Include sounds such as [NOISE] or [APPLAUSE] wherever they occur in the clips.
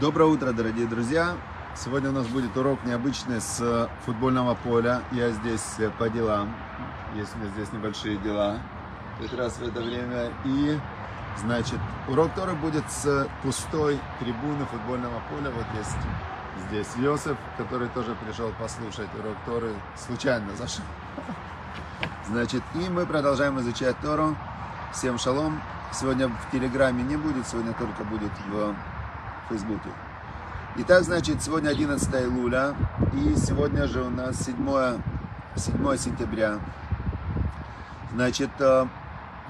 Доброе утро, дорогие друзья! Сегодня у нас будет урок необычный с футбольного поля. Я здесь по делам. Есть у меня здесь небольшие дела как раз в это время. И, значит, урок Торы будет с пустой трибуны футбольного поля. Вот есть здесь Йосиф, который тоже пришел послушать урок Торы. Случайно зашел. Значит, и мы продолжаем изучать Тору. Всем шалом. Сегодня в Телеграме не будет, сегодня только будет в Фейсбуке. Итак, значит, сегодня 11 июля, и сегодня же у нас 7, 7 сентября. Значит, э,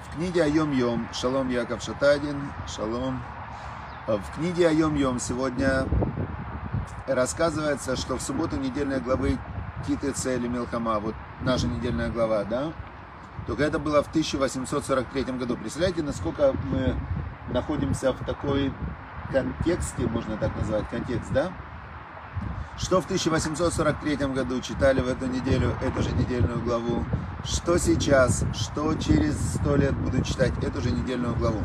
в книге Айом Йом, Шалом Яков Шатадин, Шалом. Э, в книге Айом Йом сегодня рассказывается, что в субботу недельной главы Титы Цели Милхама, вот наша недельная глава, да, только это было в 1843 году. Представляете, насколько мы находимся в такой контексте, можно так назвать, контекст, да? Что в 1843 году читали в эту неделю, эту же недельную главу, что сейчас, что через сто лет буду читать эту же недельную главу.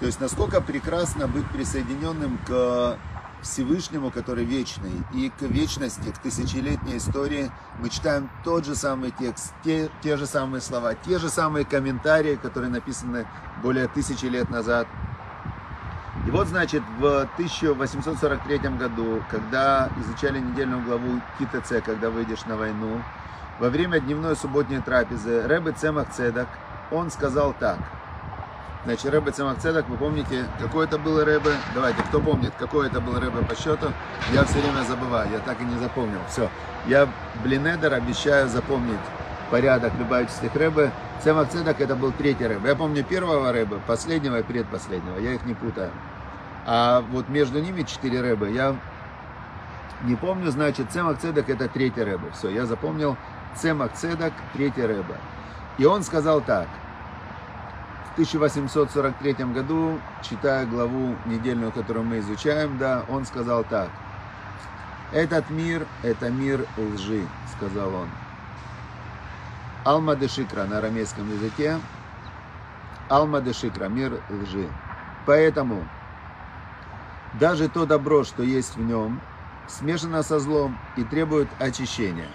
То есть насколько прекрасно быть присоединенным к Всевышнему, который вечный, и к вечности, к тысячелетней истории мы читаем тот же самый текст, те, те же самые слова, те же самые комментарии, которые написаны более тысячи лет назад. И вот, значит, в 1843 году, когда изучали недельную главу КТЦ, когда выйдешь на войну, во время дневной субботней трапезы Рэбе Цемах Цедак, он сказал так. Значит, Рэбе Цемах Цедак, вы помните, какой это был Рэбе? Давайте, кто помнит, какой это был Рэбе по счету? Я все время забываю, я так и не запомнил. Все, я Блинедер обещаю запомнить порядок любавических Рэбе. Цемах Цедак это был третий Рэбе. Я помню первого Рэбе, последнего и предпоследнего, я их не путаю. А вот между ними четыре рэбы. Я не помню, значит, Цемах Цедак это третий рэбы. Все, я запомнил. Цемах Цедак, третий рэбы. И он сказал так. В 1843 году, читая главу недельную, которую мы изучаем, да, он сказал так. Этот мир – это мир лжи, сказал он. Алма де Шикра на арамейском языке. Алма де Шикра, мир лжи. Поэтому даже то добро, что есть в нем, смешано со злом и требует очищения.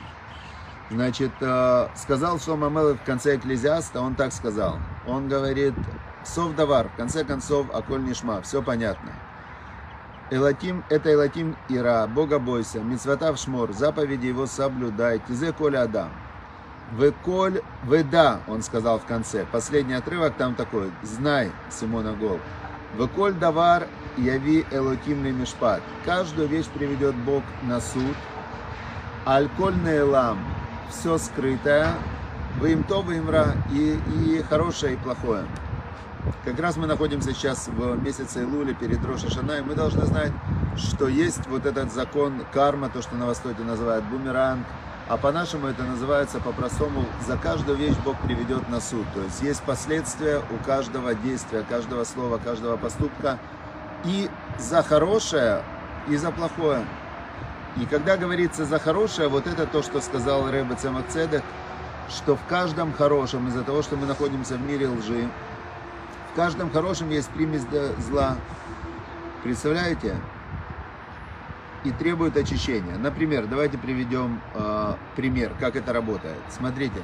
Значит, э, сказал Шлома Мелech в конце Экклезиаста, он так сказал. Он говорит, сов давар, в конце концов, аколь нишма, все понятно. Элатим – это Элатим Ира, Бога бойся, Мицватав Шмор, заповеди его соблюдай, Тизе Коля Адам. Вы коль, вы да, он сказал в конце. Последний отрывок там такой, знай, Симона Гол. Вы коль давар яви элоким мишпат. Каждую вещь приведет Бог на суд. Аль-коль неэлам. Все скрытое. Вы им то, вы им ра. И, и хорошее, и плохое. Как раз мы находимся сейчас в месяце Илули перед Роша Шана, и мы должны знать, что есть вот этот закон карма, то, что на Востоке называют бумеранг, а по-нашему это называется по-простому, за каждую вещь Бог приведет на суд. То есть есть последствия у каждого действия, каждого слова, каждого поступка, и за хорошее, и за плохое. И когда говорится за хорошее, вот это то, что сказал Рэбе Цемакцедек, что в каждом хорошем, из-за того, что мы находимся в мире лжи, в каждом хорошем есть примесь зла. Представляете? И требует очищения. Например, давайте приведем э, пример, как это работает. Смотрите.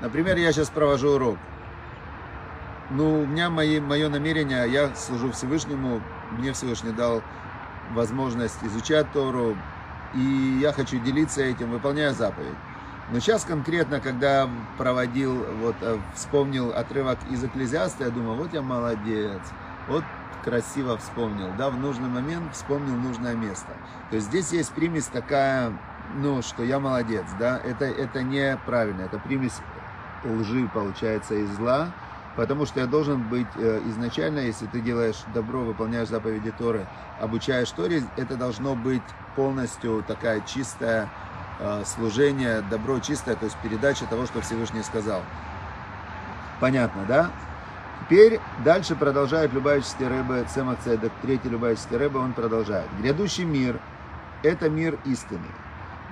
Например, я сейчас провожу урок. Ну, у меня мои, мое намерение, я служу Всевышнему, мне Всевышний дал возможность изучать Тору, и я хочу делиться этим, выполняя заповедь. Но сейчас конкретно, когда проводил, вот э, вспомнил отрывок из Экклезиаста, я думаю, вот я молодец, вот красиво вспомнил, да, в нужный момент вспомнил нужное место. То есть здесь есть примесь такая, ну, что я молодец, да, это, это неправильно, это примесь лжи, получается, из зла, Потому что я должен быть э, изначально, если ты делаешь добро, выполняешь заповеди Торы, обучаешь Торе, это должно быть полностью такая чистая э, служение, добро чистое, то есть передача того, что Всевышний сказал. Понятно, да? Теперь дальше продолжает Любавический рыба Цемах Цедек, третий Любавический рыба, он продолжает. Грядущий мир – это мир истины.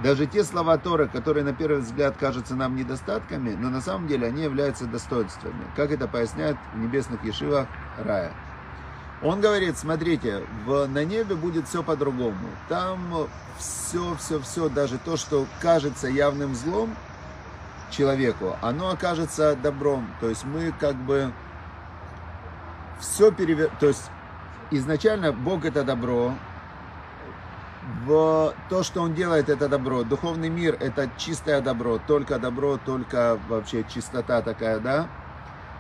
Даже те слова Торы, которые на первый взгляд кажутся нам недостатками, но на самом деле они являются достоинствами, как это поясняют в небесных ешивах рая. Он говорит, смотрите, в, на небе будет все по-другому. Там все, все, все, даже то, что кажется явным злом человеку, оно окажется добром. То есть мы как бы все перевер... То есть изначально Бог это добро, в то, что он делает, это добро. Духовный мир это чистое добро, только добро, только вообще чистота такая, да?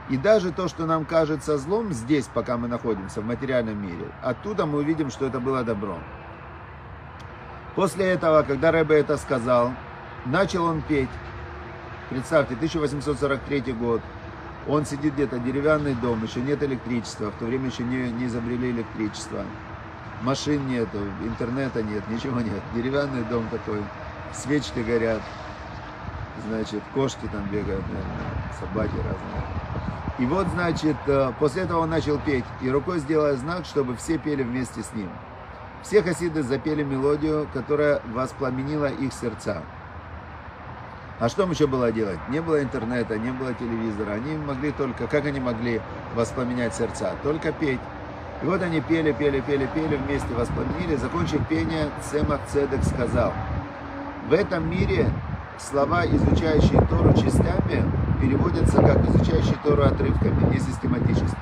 И даже то, что нам кажется злом здесь, пока мы находимся в материальном мире, оттуда мы увидим, что это было добро. После этого, когда Рэбе это сказал, начал он петь. Представьте, 1843 год. Он сидит где-то, деревянный дом, еще нет электричества, в то время еще не, не изобрели электричество. Машин нету, интернета нет, [LAUGHS] ничего нет. Деревянный дом такой, свечки горят, значит, кошки там бегают, наверное, собаки разные. И вот, значит, э, после этого он начал петь, и рукой сделая знак, чтобы все пели вместе с ним. Все хасиды запели мелодию, которая воспламенила их сердца. А что им еще было делать? Не было интернета, не было телевизора. Они могли только, как они могли воспламенять сердца? Только петь. И вот они пели, пели, пели, пели, вместе воспламенили. Закончив пение, Цемах Цедек сказал, в этом мире слова, изучающие Тору частями, переводятся как изучающие Тору отрывками, не систематически.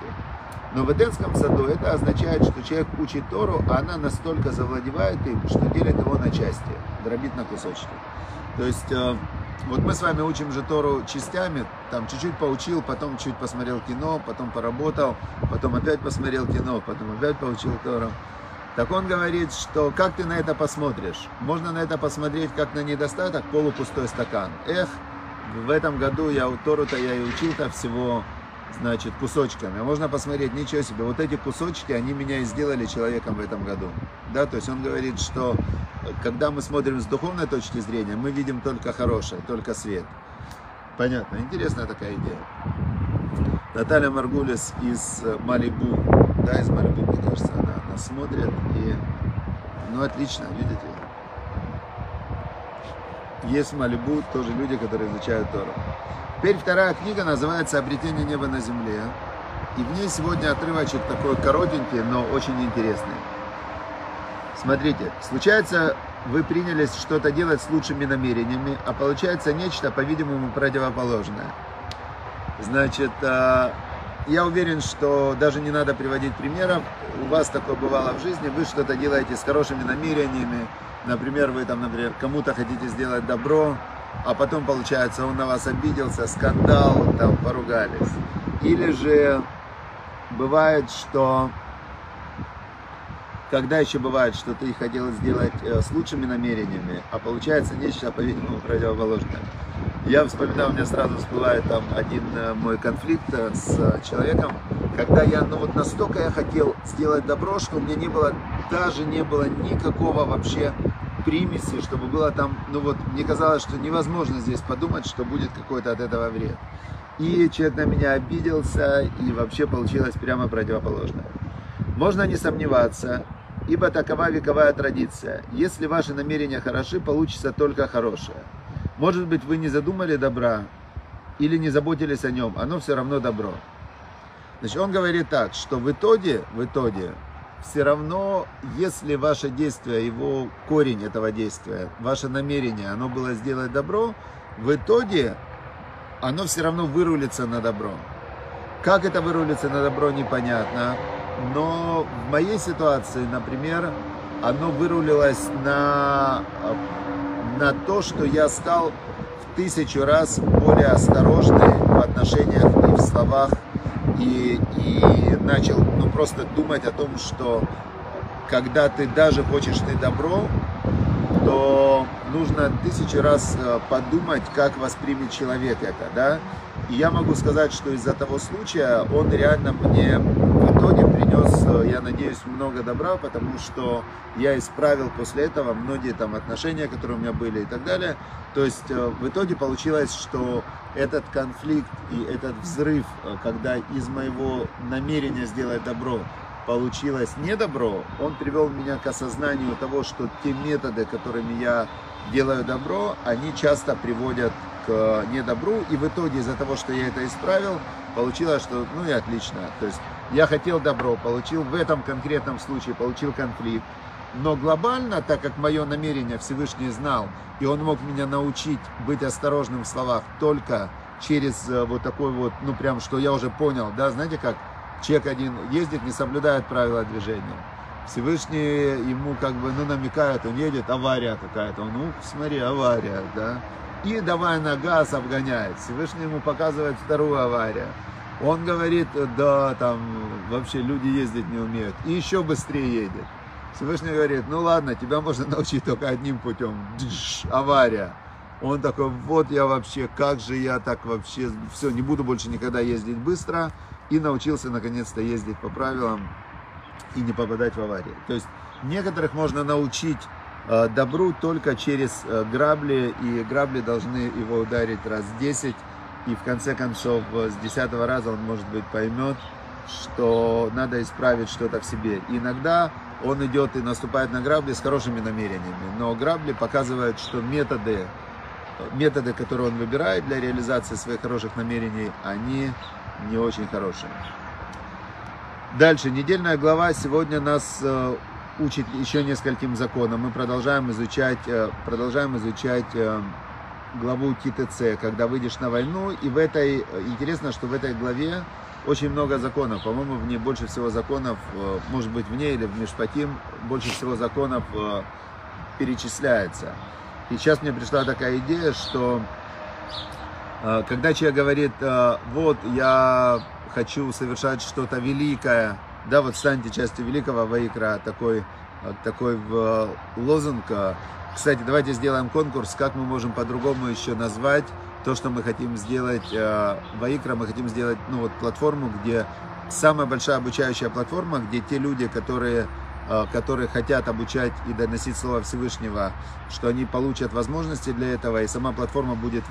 Но в Эдемском саду это означает, что человек учит Тору, а она настолько завладевает им, что делит его на части, дробит на кусочки. То есть, э, вот мы с вами учим же Тору частями, там чуть-чуть поучил, потом чуть посмотрел кино, потом поработал, потом опять посмотрел кино, потом опять поучил Тору. Так он говорит, что как ты на это посмотришь? Можно на это посмотреть как на недостаток, полупустой стакан. Эх, в этом году я у Тору-то я и учил-то всего, значит, кусочками. А можно посмотреть, ничего себе, вот эти кусочки, они меня и сделали человеком в этом году. Да, то есть он говорит, что когда мы смотрим с духовной точки зрения, мы видим только хорошее, только свет. Понятно, интересная такая идея. Наталья Маргулис из Малибу, да, из Малибу, мне кажется, она, она смотрит и, ну, отлично, видите, есть в Малибу тоже люди, которые изучают Тору. Теперь вторая книга называется «Обретение неба на земле». И в ней сегодня отрывочек такой коротенький, но очень интересный. Смотрите, случается, вы принялись что-то делать с лучшими намерениями, а получается нечто, по-видимому, противоположное. Значит, а, я уверен, что даже не надо приводить примеров. У вас такое бывало в жизни, вы что-то делаете с хорошими намерениями, Например, вы там, например, кому-то хотите сделать добро, а потом, получается, он на вас обиделся, скандал, там, поругались. Или же бывает, что когда еще бывает, что ты хотел сделать э, с лучшими намерениями, а получается нечто, по-видимому, противоположное. Я вспоминаю, у меня сразу всплывает там один э, мой конфликт э, с человеком, когда я, ну вот настолько я хотел сделать добро, что у меня не было, даже не было никакого вообще примеси, чтобы было там, ну вот, мне казалось, что невозможно здесь подумать, что будет какой-то от этого вред. И человек на меня обиделся, и вообще получилось прямо противоположное. Можно не сомневаться, ибо такова вековая традиция. Если ваши намерения хороши, получится только хорошее. Может быть, вы не задумали добра или не заботились о нем, оно все равно добро. Значит, он говорит так, что в итоге, в итоге, все равно, если ваше действие, его корень этого действия, ваше намерение, оно было сделать добро, в итоге оно все равно вырулится на добро. Как это вырулится на добро, непонятно. Но в моей ситуации, например, оно вырулилось на, на то, что я стал в тысячу раз более осторожный в отношениях и в словах и, и начал ну, просто думать о том, что когда ты даже хочешь ты добро, то нужно тысячи раз э, подумать, как воспримет человек это, да. И я могу сказать, что из-за того случая он реально мне в итоге принес, э, я надеюсь, много добра, потому что я исправил после этого многие там отношения, которые у меня были и так далее. То есть э, в итоге получилось, что этот конфликт и этот взрыв, когда из моего намерения сделать добро получилось не добро, он привел меня к осознанию того, что те методы, которыми я делаю добро, они часто приводят к недобру, и в итоге из-за того, что я это исправил, получилось, что ну и отлично. То есть Я хотел добро, получил в этом конкретном случае, получил конфликт. Но глобально, так как мое намерение Всевышний знал, и он мог меня научить быть осторожным в словах только через э, вот такой вот, ну прям, что я уже понял, да, знаете как, человек один ездит, не соблюдает правила движения. Всевышний ему как бы, ну, намекает, он едет, авария какая-то, он, ну, смотри, авария, да, и давай на газ обгоняет. Всевышний ему показывает вторую аварию. Он говорит, да, там вообще люди ездить не умеют. И еще быстрее едет. Всевышний говорит, ну ладно, тебя можно [LAUGHS] научить только одним путем. Дж, авария. Он такой, вот я вообще, как же я так вообще, все, не буду больше никогда ездить быстро. И научился наконец-то ездить по правилам и не попадать в аварии. То есть некоторых можно научить добру только через э, грабли, и грабли должны его ударить раз 10, и в конце концов э, с 10 раза он, может быть, поймет, что надо исправить что-то в себе. Иногда он идет и наступает на грабли с хорошими намерениями, но грабли показывают, что методы, методы, которые он выбирает для реализации своих хороших намерений, они не очень хорошие. Дальше, недельная глава сегодня нас э, учит еще нескольким законам. Мы продолжаем изучать, э, продолжаем изучать э, главу ТТЦ, когда выйдешь на войну. И в этой, интересно, что в этой главе очень много законов. По-моему, в ней больше всего законов, может быть, в ней или в Мишпатим, больше всего законов перечисляется. И сейчас мне пришла такая идея, что когда человек говорит, вот я хочу совершать что-то великое, да, вот станьте частью великого Ваикра, такой, такой лозунг. Кстати, давайте сделаем конкурс, как мы можем по-другому еще назвать то, что мы хотим сделать э, Ваикра, мы хотим сделать, ну вот, платформу, где самая большая обучающая платформа, где те люди, которые э, которые хотят обучать и доносить Слово Всевышнего, что они получат возможности для этого, и сама платформа будет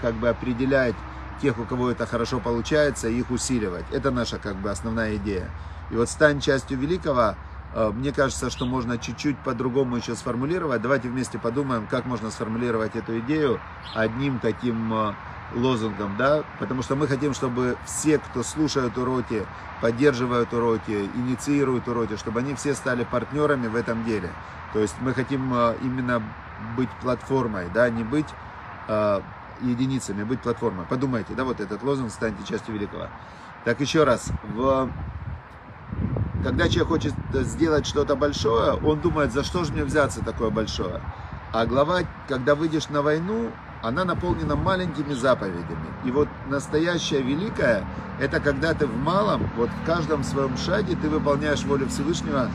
как бы определять тех, у кого это хорошо получается, их усиливать. Это наша как бы основная идея. И вот стань частью великого, э, мне кажется, что можно чуть-чуть по-другому еще сформулировать. Давайте вместе подумаем, как можно сформулировать эту идею одним таким э, лозунгом, да, потому что мы хотим, чтобы все, кто слушают уроки, поддерживают уроки, инициируют уроки, чтобы они все стали партнерами в этом деле. То есть мы хотим э, именно быть платформой, да, не быть единицами, быть платформой. Подумайте, да, вот этот лозунг «Станьте частью великого». Так еще раз, в... когда человек хочет сделать что-то большое, он думает, за что же мне взяться такое большое. А глава, когда выйдешь на войну, она наполнена маленькими заповедями. И вот настоящая великая, это когда ты в малом, вот в каждом своем шаге ты выполняешь волю Всевышнего,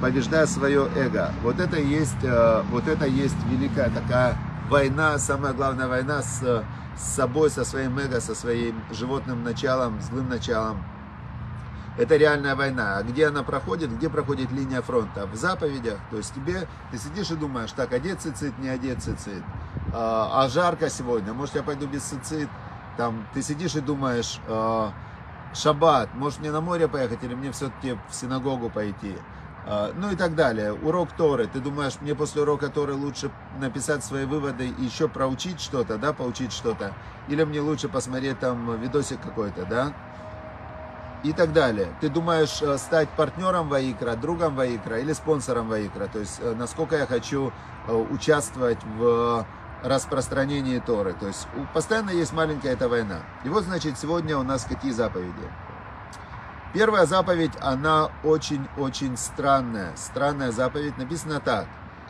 побеждая свое эго. Вот это есть, э, вот это есть великая такая война, самая главная война с, с собой, со своим эго, со своим животным началом, злым началом. Это реальная война. А где она проходит? Где проходит линия фронта? В заповедях. То есть тебе, ты сидишь и думаешь, так, одеть цицит, не одеть цицит. А, а жарко сегодня, может я пойду без цицит. Там, ты сидишь и думаешь, а, шаббат, может мне на море поехать или мне все-таки в синагогу пойти. А, ну и так далее. Урок Торы. Ты думаешь, мне после урока Торы лучше написать свои выводы и еще проучить что-то, да, поучить что-то? Или мне лучше посмотреть там видосик какой-то, да? И так далее. Ты думаешь э, стать партнером Ваикра, другом Ваикра или спонсором Ваикра? То есть, э, насколько я хочу э, участвовать в распространении Торы. То есть, постоянно есть маленькая эта война. И вот, значит, сегодня у нас какие заповеди? Первая заповедь, она очень-очень странная. Странная заповедь написано так.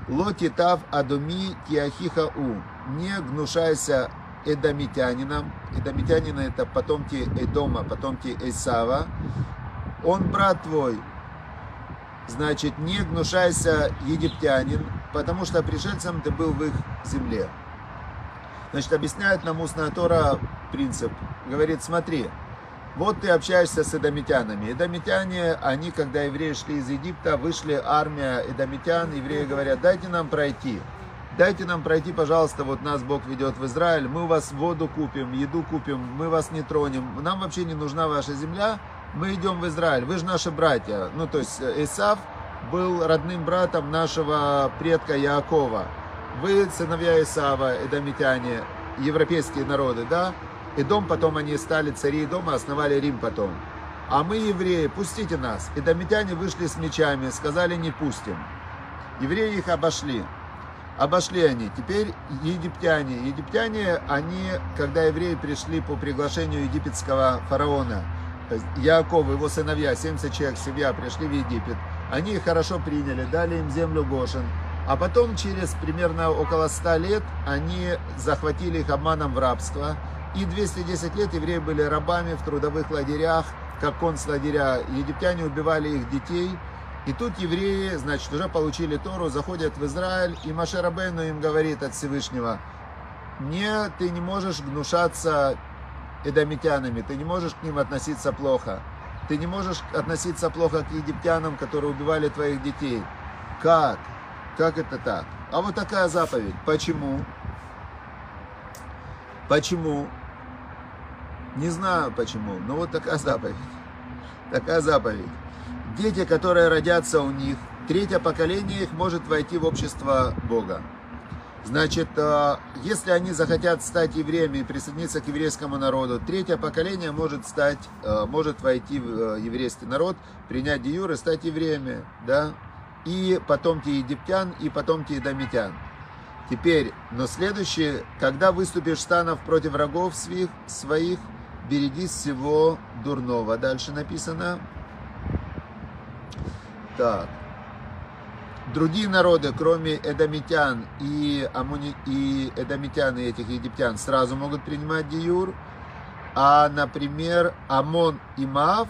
Лотитав адуми тиахиха у. Не гнушайся эдомитянином. Эдомитянин это потомки Эдома, потомки Эсава. Он брат твой. Значит, не гнушайся египтянин, потому что пришельцем ты был в их земле. Значит, объясняет нам устная Тора принцип. Говорит, смотри, вот ты общаешься с эдомитянами. Эдомитяне, они, когда евреи шли из Египта, вышли армия эдомитян, евреи говорят, дайте нам пройти. Дайте нам пройти, пожалуйста, вот нас Бог ведет в Израиль, мы вас воду купим, еду купим, мы вас не тронем, нам вообще не нужна ваша земля, мы идем в Израиль, вы же наши братья. Ну, то есть Исав был родным братом нашего предка Яакова. Вы сыновья Исава, эдомитяне, европейские народы, да? И дом потом они стали цари дома, основали Рим потом. а мы евреи, пустите нас. И домитяне вышли с мечами, сказали, не пустим. Евреи их обошли. Обошли они. Теперь египтяне. Египтяне, они, когда евреи пришли по приглашению египетского фараона, Яков, его сыновья, 70 человек, семья, пришли в Египет, они их хорошо приняли, дали им землю Гошин. А потом, через примерно около 100 лет, они захватили их обманом в рабство. И 210 лет евреи были рабами в трудовых лагерях, как концлагеря. Египтяне убивали их детей. И тут евреи, значит, уже получили Тору, заходят в Израиль, и Маше Рабейну им говорит от Всевышнего, не, ты не можешь гнушаться эдомитянами, ты не можешь к ним относиться плохо. Ты не можешь относиться плохо к египтянам, которые убивали твоих детей. Как? Как это так? А вот такая заповедь. Почему? Почему? Не знаю почему, но вот такая заповедь. Такая заповедь. Дети, которые родятся у них, третье поколение их может войти в общество Бога. Значит, э, если они захотят стать евреями и присоединиться к еврейскому народу, третье поколение может стать, э, может войти в э, еврейский народ, принять диюр и стать евреями, да, и потомки египтян, и потомки едомитян. Теперь, но следующее, когда выступишь станов против врагов своих, своих берегись всего дурного. Дальше написано. Так. Другие народы, кроме эдомитян и, амуни... и эдомитян и этих египтян, сразу могут принимать диюр. А, например, Амон и Маав,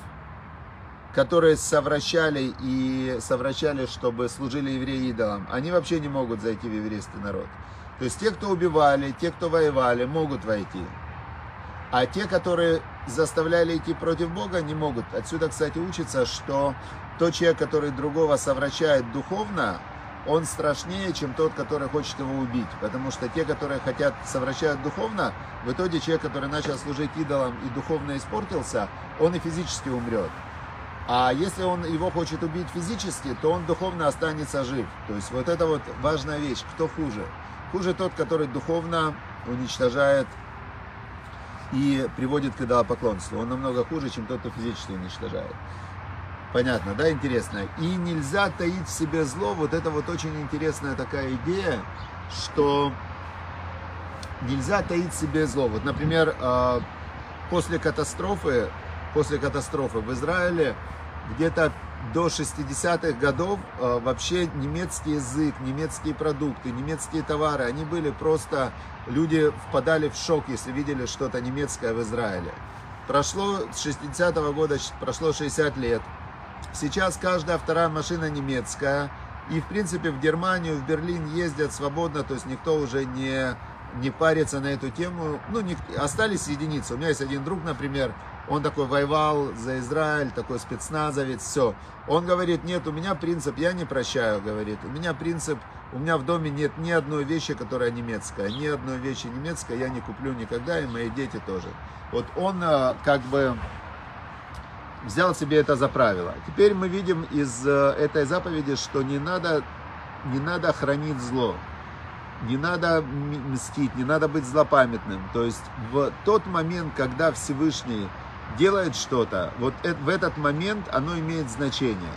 которые совращали и совращали, чтобы служили евреи идолам, они вообще не могут зайти в еврейский народ. То есть те, кто убивали, те, кто воевали, могут войти. А те, которые заставляли идти против Бога, не могут. Отсюда, кстати, учится, что тот человек, который другого совращает духовно, он страшнее, чем тот, который хочет его убить. Потому что те, которые хотят совращать духовно, в итоге человек, который начал служить идолам и духовно испортился, он и физически умрет. А если он его хочет убить физически, то он духовно останется жив. То есть вот это вот важная вещь. Кто хуже? Хуже тот, который духовно уничтожает и приводит к идолопоклонству. Он намного хуже, чем тот, кто физически уничтожает. Понятно, да, интересно. И нельзя таить в себе зло. Вот это вот очень интересная такая идея, что нельзя таить в себе зло. Вот, например, а, после катастрофы, после катастрофы в Израиле где-то до 60-х годов а, вообще немецкий язык, немецкие продукты, немецкие товары, они были просто, люди впадали в шок, если видели что-то немецкое в Израиле. Прошло с 60-го года, прошло 60 лет. Сейчас каждая вторая машина немецкая. И, в принципе, в Германию, в Берлин ездят свободно, то есть никто уже не, не парится на эту тему. Ну, не, остались единицы. У меня есть один друг, например, он такой воевал за Израиль, такой спецназовец, все. Он говорит, нет, у меня принцип, я не прощаю, говорит. У меня принцип, у меня в доме нет ни одной вещи, которая немецкая. Ни одной вещи немецкой я не куплю никогда, и мои дети тоже. Вот он э, как бы взял себе это за правило. Теперь мы видим из э, этой заповеди, что не надо, не надо хранить зло, не надо мстить, не надо быть злопамятным. То есть в тот момент, когда Всевышний делает что-то, вот в этот момент оно имеет значение.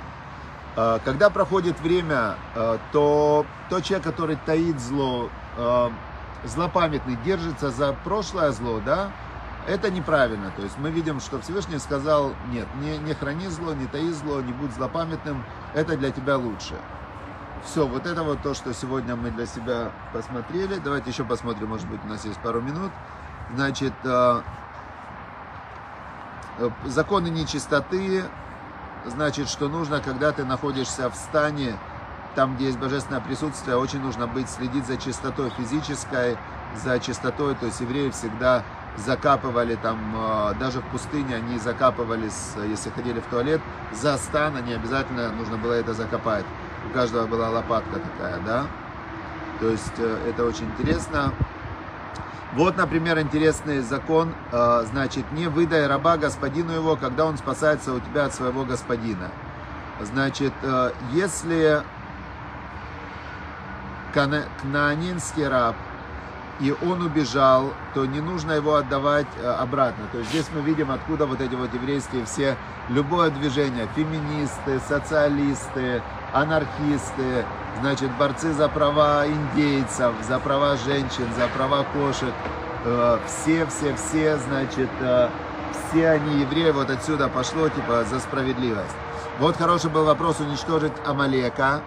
А, когда проходит время, э, то тот человек, который таит зло, э, злопамятный, держится за прошлое зло, да, это неправильно. То есть мы видим, что Всевышний сказал, нет, не, не храни зло, не таи зло, не будь злопамятным, это для тебя лучше. Все, вот это вот то, что сегодня мы для себя посмотрели. Давайте еще посмотрим, может быть, у нас есть пару минут. Значит, э, э, законы нечистоты, значит, что нужно, когда ты находишься в стане, там, где есть божественное присутствие, очень нужно быть, следить за чистотой физической, за чистотой, то есть евреи всегда закапывали там, э, даже в пустыне они закапывались, если ходили в туалет, за стан, они обязательно нужно было это закопать. У каждого была лопатка такая, да. То есть э, это очень интересно. Вот, например, интересный закон, э, значит, не выдай раба господину его, когда он спасается у тебя от своего господина. Значит, если кнаанинский раб и он убежал, то не нужно его отдавать э, обратно. То есть здесь мы видим, откуда вот эти вот еврейские все любое движение, феминисты, социалисты, анархисты, значит, борцы за права индейцев, за права женщин, за права кошек, э, все, все, все, значит, э, все они евреи, вот отсюда пошло, типа, за справедливость. Вот хороший был вопрос уничтожить Амалека.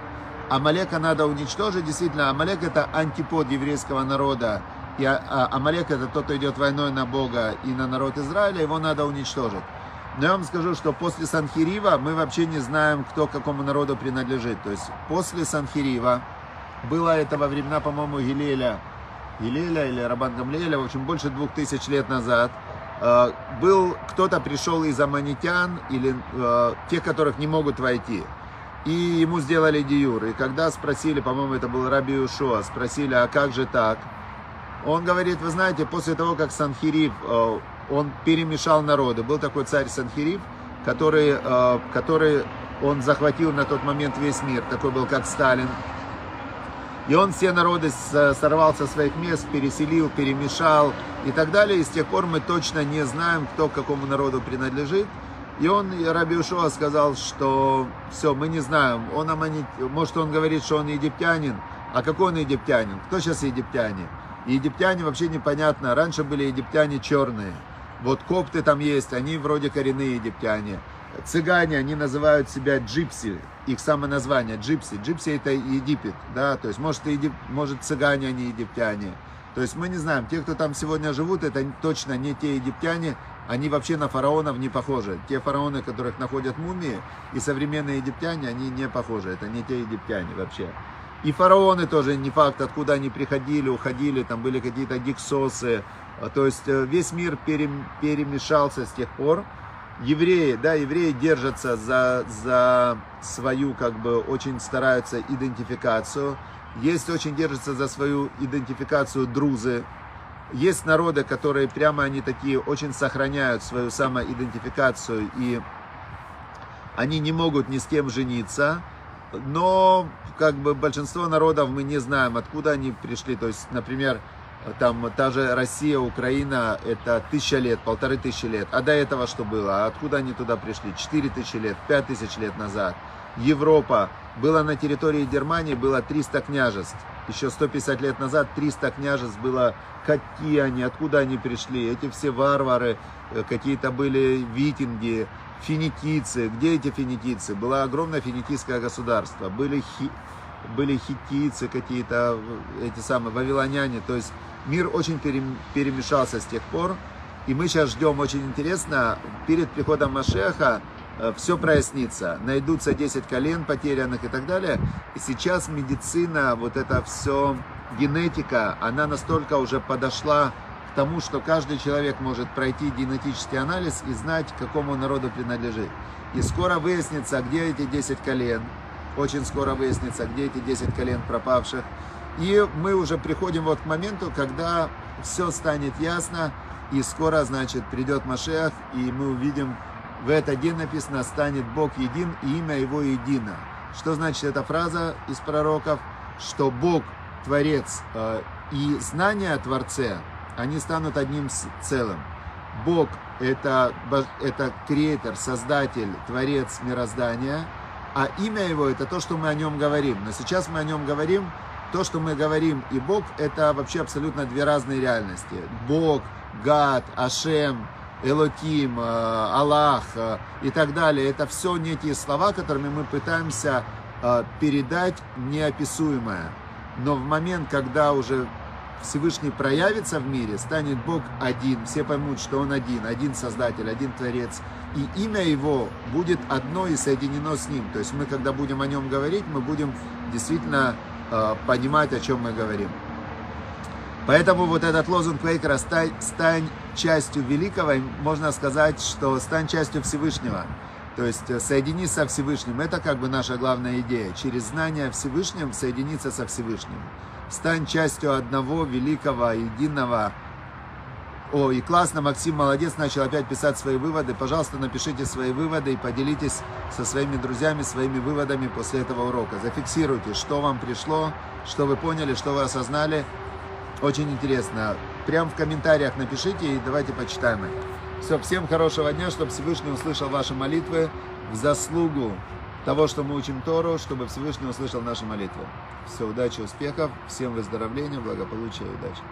Амалека надо уничтожить, действительно, Амалек это антипод еврейского народа, и а, а, Амалек это тот, кто идет войной на Бога и на народ Израиля, его надо уничтожить. Но я вам скажу, что после Санхирива мы вообще не знаем, кто какому народу принадлежит. То есть после Санхирива, было это во времена, по-моему, Гилеля, Гилеля или Рабан Гамлеля, в общем, больше двух тысяч лет назад, э, был кто-то пришел из аманитян или э, тех, которых не могут войти. И ему сделали диюр. И когда спросили, по-моему, это был Раби Ушуа, спросили, а как же так? Он говорит, вы знаете, после того, как Санхирив, э, он перемешал народы. Был такой царь Санхирив, который, э, который он захватил на тот момент весь мир. Такой был, как Сталин. И он все народы сорвал со своих мест, переселил, перемешал и так далее. И с тех пор мы точно не знаем, кто к какому народу принадлежит. И он, Раби Ушуа, сказал, что все, мы не знаем. Он, может, он говорит, что он египтянин. А какой он египтянин? Кто сейчас египтяне? Египтяне вообще непонятно. Раньше были египтяне черные. Вот копты там есть, они вроде коренные египтяне. Цыгане, они называют себя джипси, их самое название джипси. Джипси это Египет, да, то есть может, егип... может цыгане, они египтяне. То есть мы не знаем, те, кто там сегодня живут, это точно не те египтяне, они вообще на фараонов не похожи. Те фараоны, которых находят мумии, и современные египтяне, они не похожи. Это не те египтяне вообще. И фараоны тоже не факт, откуда они приходили, уходили, там были какие-то гиксосы. А, то есть э, весь мир перемешался с тех пор. Евреи, да, евреи держатся за, за свою, как бы, очень стараются идентификацию. Есть очень держатся за свою идентификацию друзы. Есть народы, которые прямо они такие очень сохраняют свою самоидентификацию и они не могут ни с кем жениться но как бы большинство народов мы не знаем, откуда они пришли. То есть, например, там та же Россия, Украина, это тысяча лет, полторы тысячи лет. А до этого что было? А откуда они туда пришли? Четыре тысячи лет, пять тысяч лет назад. Европа. Было на территории Германии, было 300 княжеств. Еще 150 лет назад 300 княжеств было. Какие они, откуда они пришли? Эти все варвары, э, какие-то были викинги, финикийцы. Где эти финикийцы? Было огромное финикийское государство. Были, хи, были хиттийцы какие-то, эти самые вавилоняне. То есть мир очень перемешался с тех пор. И мы сейчас ждем, очень интересно, перед приходом Машеха э, все прояснится. Найдутся 10 колен потерянных и так далее. И сейчас медицина, вот это все, генетика, она настолько уже подошла тому, что каждый человек может пройти генетический анализ и знать, к какому народу принадлежит. И скоро выяснится, где эти 10 колен, очень скоро выяснится, где эти 10 колен пропавших. И мы уже приходим вот к моменту, когда все станет ясно, и скоро, значит, придет Машех, и мы увидим, в этот день написано, станет Бог един, и имя Его едино. Что значит эта фраза из пророков? Что Бог, Творец, э, и знание о Творце – они станут одним целым. Бог это, это креатор, создатель, творец мироздания, а имя его это то, что мы о нем говорим. Но сейчас мы о нем говорим, то, что мы говорим, и Бог это вообще абсолютно две разные реальности. Бог, Гад, Ашем, Элоким, э, Аллах э, и так далее. Это все некие слова, которыми мы пытаемся э, передать неописуемое. Но в момент, когда уже Всевышний проявится в мире, станет Бог один, все поймут, что Он один, один Создатель, один Творец, и имя Его будет одно и соединено с Ним. То есть мы, когда будем о Нем говорить, мы будем действительно э, понимать, о чем мы говорим. Поэтому вот этот лозунг Квейкера «Стань, «Стань частью великого», можно сказать, что «Стань частью Всевышнего». То есть э, соединись со Всевышним. Это как бы наша главная идея. Через знание о Всевышнем соединиться со Всевышним стань частью одного великого, единого. О, и классно, Максим молодец, начал опять писать свои выводы. Пожалуйста, напишите свои выводы и поделитесь со своими друзьями своими выводами после этого урока. Зафиксируйте, что вам пришло, что вы поняли, что вы осознали. Очень интересно. Прям в комментариях напишите и давайте почитаем их. Все, всем хорошего дня, чтобы Всевышний услышал ваши молитвы в заслугу того, что мы учим Тору, чтобы Всевышний услышал наши молитвы. Все, удачи, успехов, всем выздоровления, благополучия и удачи.